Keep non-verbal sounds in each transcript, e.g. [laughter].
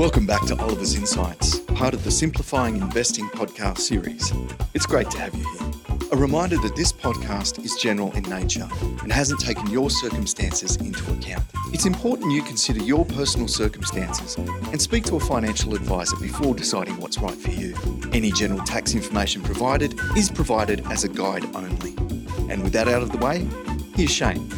Welcome back to Oliver's Insights, part of the Simplifying Investing podcast series. It's great to have you here. A reminder that this podcast is general in nature and hasn't taken your circumstances into account. It's important you consider your personal circumstances and speak to a financial advisor before deciding what's right for you. Any general tax information provided is provided as a guide only. And with that out of the way, here's Shane.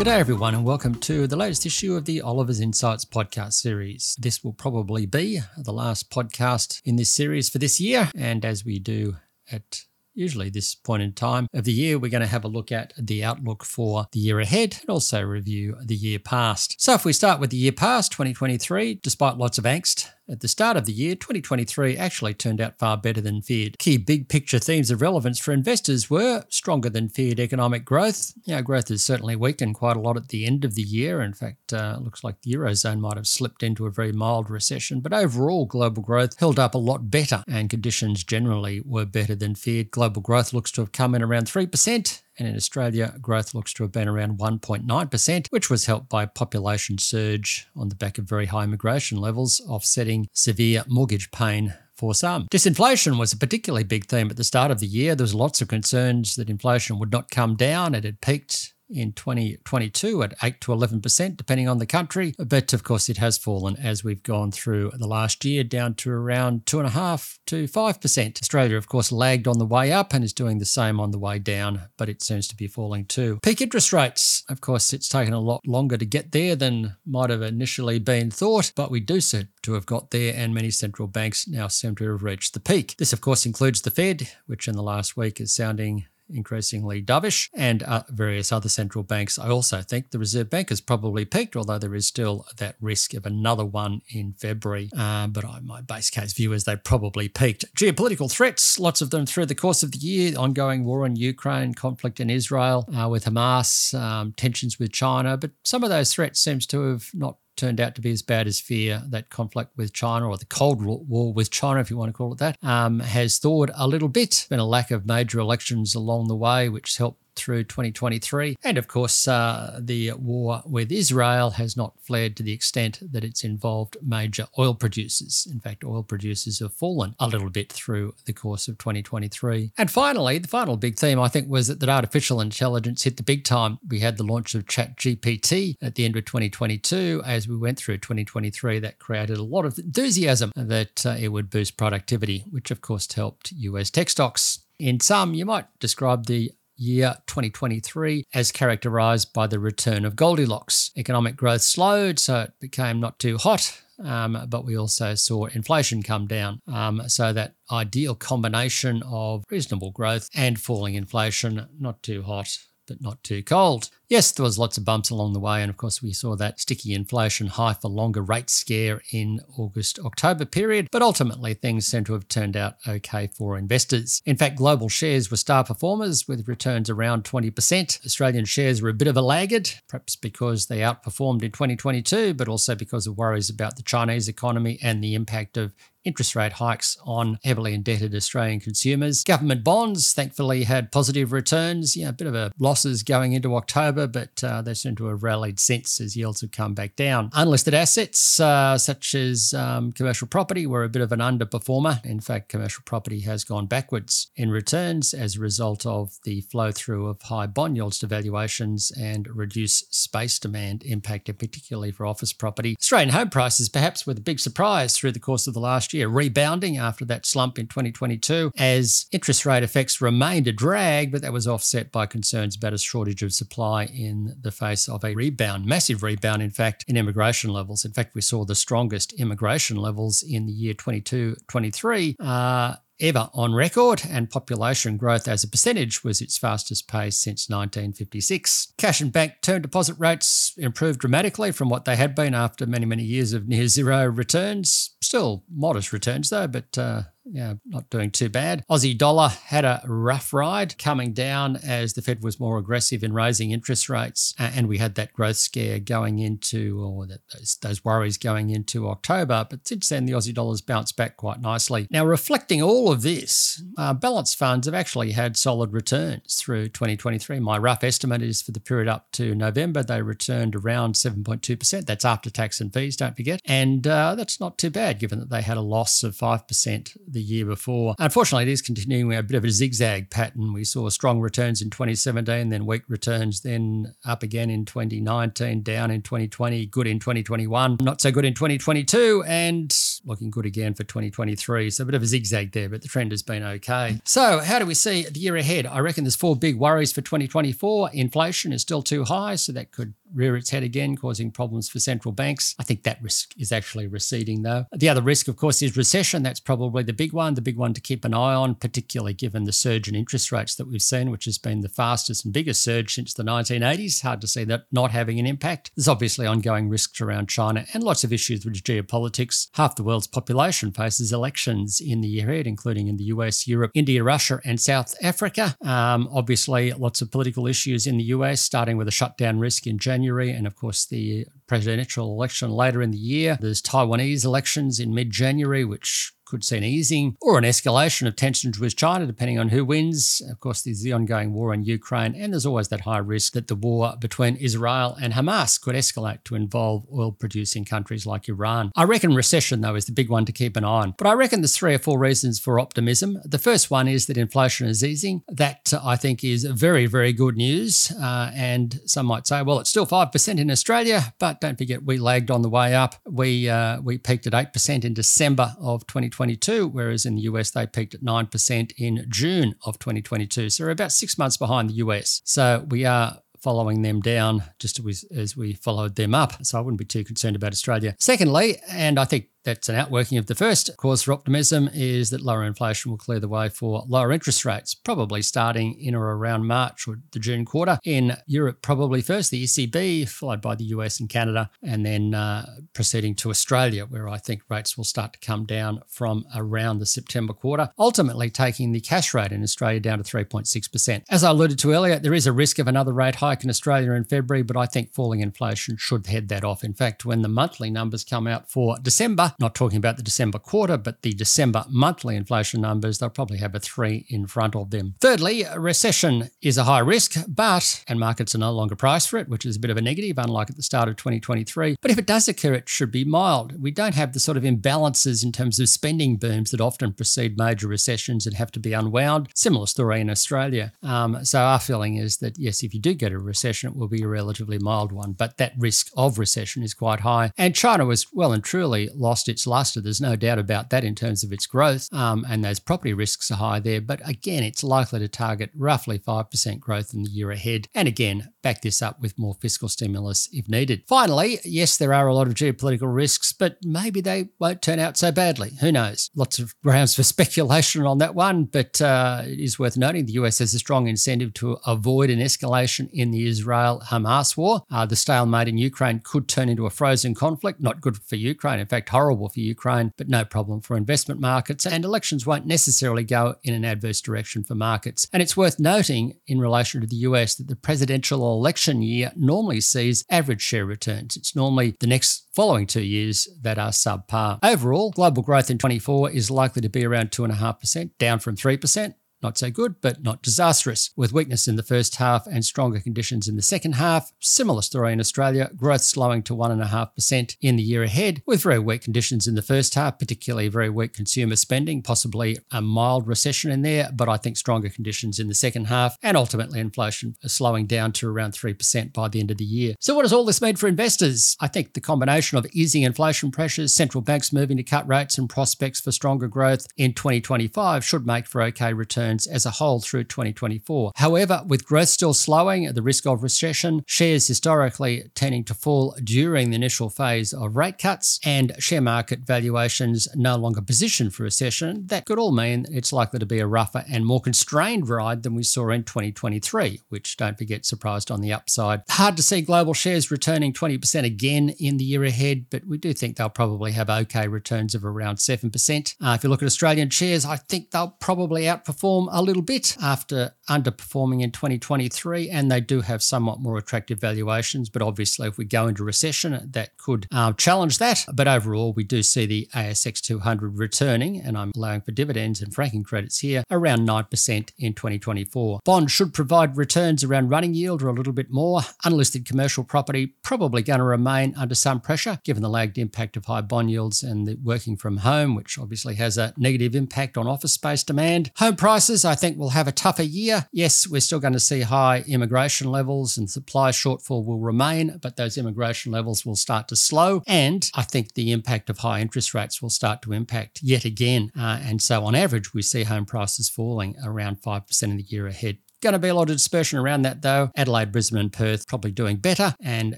G'day, everyone, and welcome to the latest issue of the Oliver's Insights podcast series. This will probably be the last podcast in this series for this year. And as we do at usually this point in time of the year, we're going to have a look at the outlook for the year ahead and also review the year past. So, if we start with the year past, 2023, despite lots of angst at the start of the year, 2023 actually turned out far better than feared. Key big picture themes of relevance for investors were stronger than feared economic growth. Growth has certainly weakened quite a lot at the end of the year. In fact, uh, looks like the Eurozone might have slipped into a very mild recession, but overall, global growth held up a lot better and conditions generally were better than feared. Global growth looks to have come in around 3%. And in Australia, growth looks to have been around 1.9%, which was helped by population surge on the back of very high immigration levels, offsetting severe mortgage pain for some. Disinflation was a particularly big theme at the start of the year. There was lots of concerns that inflation would not come down. It had peaked in 2022 at 8 to 11%, depending on the country. But of course, it has fallen as we've gone through the last year down to around 2.5 to 5%. Australia, of course, lagged on the way up and is doing the same on the way down, but it seems to be falling too. Peak interest rates, of course, it's taken a lot longer to get there than might have initially been thought, but we do seem to have got there, and many central banks now seem to have reached the peak. This, of course, includes the Fed, which in the last week is sounding increasingly dovish, and uh, various other central banks. I also think the Reserve Bank has probably peaked, although there is still that risk of another one in February. Uh, but I, my base case view is they probably peaked. Geopolitical threats, lots of them through the course of the year ongoing war in Ukraine, conflict in Israel uh, with Hamas, um, tensions with China. But some of those threats seems to have not turned out to be as bad as fear. That conflict with China, or the Cold War with China, if you want to call it that, um, has thawed a little bit. Been a lack of major elections along the way, which helped through 2023. And of course, uh, the war with Israel has not flared to the extent that it's involved major oil producers. In fact, oil producers have fallen a little bit through the course of 2023. And finally, the final big theme, I think, was that, that artificial intelligence hit the big time. We had the launch of ChatGPT at the end of 2022. As we went through 2023, that created a lot of enthusiasm that uh, it would boost productivity, which of course helped US tech stocks. In some, you might describe the year 2023 as characterized by the return of Goldilocks. Economic growth slowed, so it became not too hot. Um, but we also saw inflation come down. Um, so that ideal combination of reasonable growth and falling inflation, not too hot, but not too cold. Yes, there was lots of bumps along the way, and of course we saw that sticky inflation high for longer rate scare in August October period, but ultimately things seem to have turned out okay for investors. In fact, global shares were star performers with returns around 20%. Australian shares were a bit of a laggard, perhaps because they outperformed in 2022, but also because of worries about the Chinese economy and the impact of interest rate hikes on heavily indebted Australian consumers. Government bonds thankfully had positive returns, know, a bit of a losses going into October, but uh, they seem to have rallied since as yields have come back down. Unlisted assets uh, such as um, commercial property were a bit of an underperformer. In fact, commercial property has gone backwards in returns as a result of the flow through of high bond yields to valuations and reduced space demand impacted particularly for office property. Australian home prices perhaps were the big surprise through the course of the last year, rebounding after that slump in 2022 as interest rate effects remained a drag, but that was offset by concerns about a shortage of supply in the face of a rebound, massive rebound, in fact, in immigration levels. In fact, we saw the strongest immigration levels in the year 22 23. Uh, ever on record, and population growth as a percentage was its fastest pace since 1956. Cash and bank term deposit rates improved dramatically from what they had been after many, many years of near zero returns. Still modest returns, though, but uh, yeah, not doing too bad. Aussie dollar had a rough ride coming down as the Fed was more aggressive in raising interest rates. And we had that growth scare going into, or that, those, those worries going into October. But since then, the Aussie dollar's bounced back quite nicely. Now, reflecting all of this, uh, balance funds have actually had solid returns through 2023. My rough estimate is for the period up to November, they returned around 7.2%. That's after tax and fees, don't forget. And uh, that's not too bad given that they had a loss of 5% the year before. Unfortunately, it is continuing a bit of a zigzag pattern. We saw strong returns in 2017, then weak returns, then up again in 2019, down in 2020, good in 2021, not so good in 2022, and looking good again for 2023. So a bit of a zigzag there, but the trend has been okay. So, how do we see the year ahead? I reckon there's four big worries for 2024. Inflation is still too high, so that could rear its head again, causing problems for central banks. I think that risk is actually receding, though. The other risk, of course, is recession. That's probably the big one, the big one to keep an eye on, particularly given the surge in interest rates that we've seen, which has been the fastest and biggest surge since the 1980s. Hard to see that not having an impact. There's obviously ongoing risks around China and lots of issues with geopolitics. Half the world's population faces elections in the year ahead, including in the US, Europe, India, Russia, and South Africa. Um, obviously, lots of political issues in the US, starting with a shutdown risk in January and of course the presidential election later in the year. There's Taiwanese elections in mid January, which could see an easing or an escalation of tensions with China, depending on who wins. Of course, there's the ongoing war in Ukraine, and there's always that high risk that the war between Israel and Hamas could escalate to involve oil producing countries like Iran. I reckon recession, though, is the big one to keep an eye on. But I reckon there's three or four reasons for optimism. The first one is that inflation is easing. That I think is very, very good news. Uh, and some might say, well, it's still 5% in Australia, but don't forget we lagged on the way up. We, uh, we peaked at 8% in December of 2020. 2022, whereas in the US they peaked at 9% in June of 2022. So we're about six months behind the US. So we are following them down just as we, as we followed them up. So I wouldn't be too concerned about Australia. Secondly, and I think that's an outworking of the first cause for optimism is that lower inflation will clear the way for lower interest rates, probably starting in or around March or the June quarter. In Europe, probably first the ECB, followed by the US and Canada, and then uh, proceeding to Australia, where I think rates will start to come down from around the September quarter, ultimately taking the cash rate in Australia down to 3.6%. As I alluded to earlier, there is a risk of another rate hike in Australia in February, but I think falling inflation should head that off. In fact, when the monthly numbers come out for December, not talking about the December quarter, but the December monthly inflation numbers, they'll probably have a three in front of them. Thirdly, recession is a high risk, but, and markets are no longer priced for it, which is a bit of a negative, unlike at the start of 2023. But if it does occur, it should be mild. We don't have the sort of imbalances in terms of spending booms that often precede major recessions and have to be unwound. Similar story in Australia. Um, so our feeling is that, yes, if you do get a recession, it will be a relatively mild one, but that risk of recession is quite high. And China was well and truly lost lost its luster. There's no doubt about that in terms of its growth, um, and those property risks are high there. But again, it's likely to target roughly 5% growth in the year ahead. And again, back this up with more fiscal stimulus if needed. Finally, yes, there are a lot of geopolitical risks, but maybe they won't turn out so badly. Who knows? Lots of [laughs] grounds for speculation on that one, but uh, it is worth noting the US has a strong incentive to avoid an escalation in the Israel Hamas war. Uh, the stalemate in Ukraine could turn into a frozen conflict, not good for Ukraine. In fact, horrible horrible for Ukraine, but no problem for investment markets. And elections won't necessarily go in an adverse direction for markets. And it's worth noting in relation to the US that the presidential election year normally sees average share returns. It's normally the next following two years that are subpar. Overall, global growth in 24 is likely to be around 2.5%, down from 3%. Not so good, but not disastrous. With weakness in the first half and stronger conditions in the second half, similar story in Australia, growth slowing to 1.5% in the year ahead, with very weak conditions in the first half, particularly very weak consumer spending, possibly a mild recession in there, but I think stronger conditions in the second half, and ultimately inflation slowing down to around 3% by the end of the year. So, what does all this mean for investors? I think the combination of easing inflation pressures, central banks moving to cut rates, and prospects for stronger growth in 2025 should make for okay returns returns as a whole through 2024. However, with growth still slowing, the risk of recession, shares historically tending to fall during the initial phase of rate cuts, and share market valuations no longer positioned for recession, that could all mean it's likely to be a rougher and more constrained ride than we saw in 2023, which don't forget surprised on the upside. Hard to see global shares returning 20% again in the year ahead, but we do think they'll probably have okay returns of around 7%. Uh, if you look at Australian shares, I think they'll probably outperform a little bit after underperforming in 2023, and they do have somewhat more attractive valuations. But obviously, if we go into recession, that could uh, challenge that. But overall, we do see the ASX 200 returning, and I'm allowing for dividends and franking credits here, around 9% in 2024. Bonds should provide returns around running yield or a little bit more. Unlisted commercial property probably going to remain under some pressure given the lagged impact of high bond yields and the working from home, which obviously has a negative impact on office space demand. Home prices, I think, we'll have a tougher year. Yes, we're still going to see high immigration levels and supply shortfall will remain, but those immigration levels will start to slow. And I think the impact of high interest rates will start to impact yet again. Uh, and so, on average, we see home prices falling around 5% in the year ahead. Going to be a lot of dispersion around that though. Adelaide, Brisbane, and Perth probably doing better, and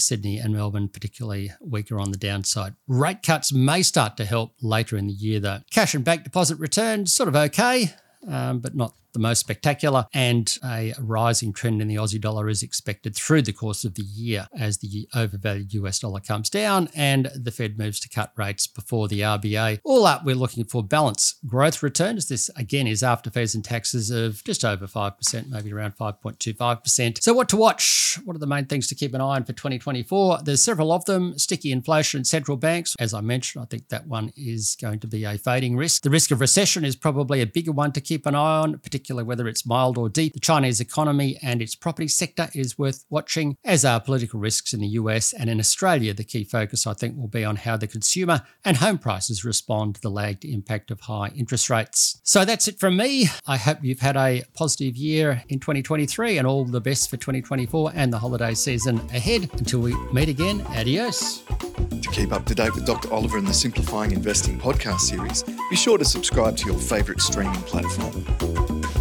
Sydney and Melbourne particularly weaker on the downside. Rate cuts may start to help later in the year though. Cash and bank deposit returns sort of okay, um, but not the most spectacular, and a rising trend in the Aussie dollar is expected through the course of the year as the overvalued US dollar comes down and the Fed moves to cut rates before the RBA. All up, we're looking for balance growth returns. This again is after fees and taxes of just over 5%, maybe around 5.25%. So, what to watch? What are the main things to keep an eye on for 2024? There's several of them sticky inflation, central banks. As I mentioned, I think that one is going to be a fading risk. The risk of recession is probably a bigger one to keep an eye on, particularly particularly whether it's mild or deep. The Chinese economy and its property sector is worth watching, as are political risks in the US and in Australia. The key focus, I think, will be on how the consumer and home prices respond to the lagged impact of high interest rates. So that's it from me. I hope you've had a positive year in 2023 and all the best for 2024 and the holiday season ahead. Until we meet again, adios. To keep up to date with Dr. Oliver and the Simplifying Investing podcast series, be sure to subscribe to your favourite streaming platform.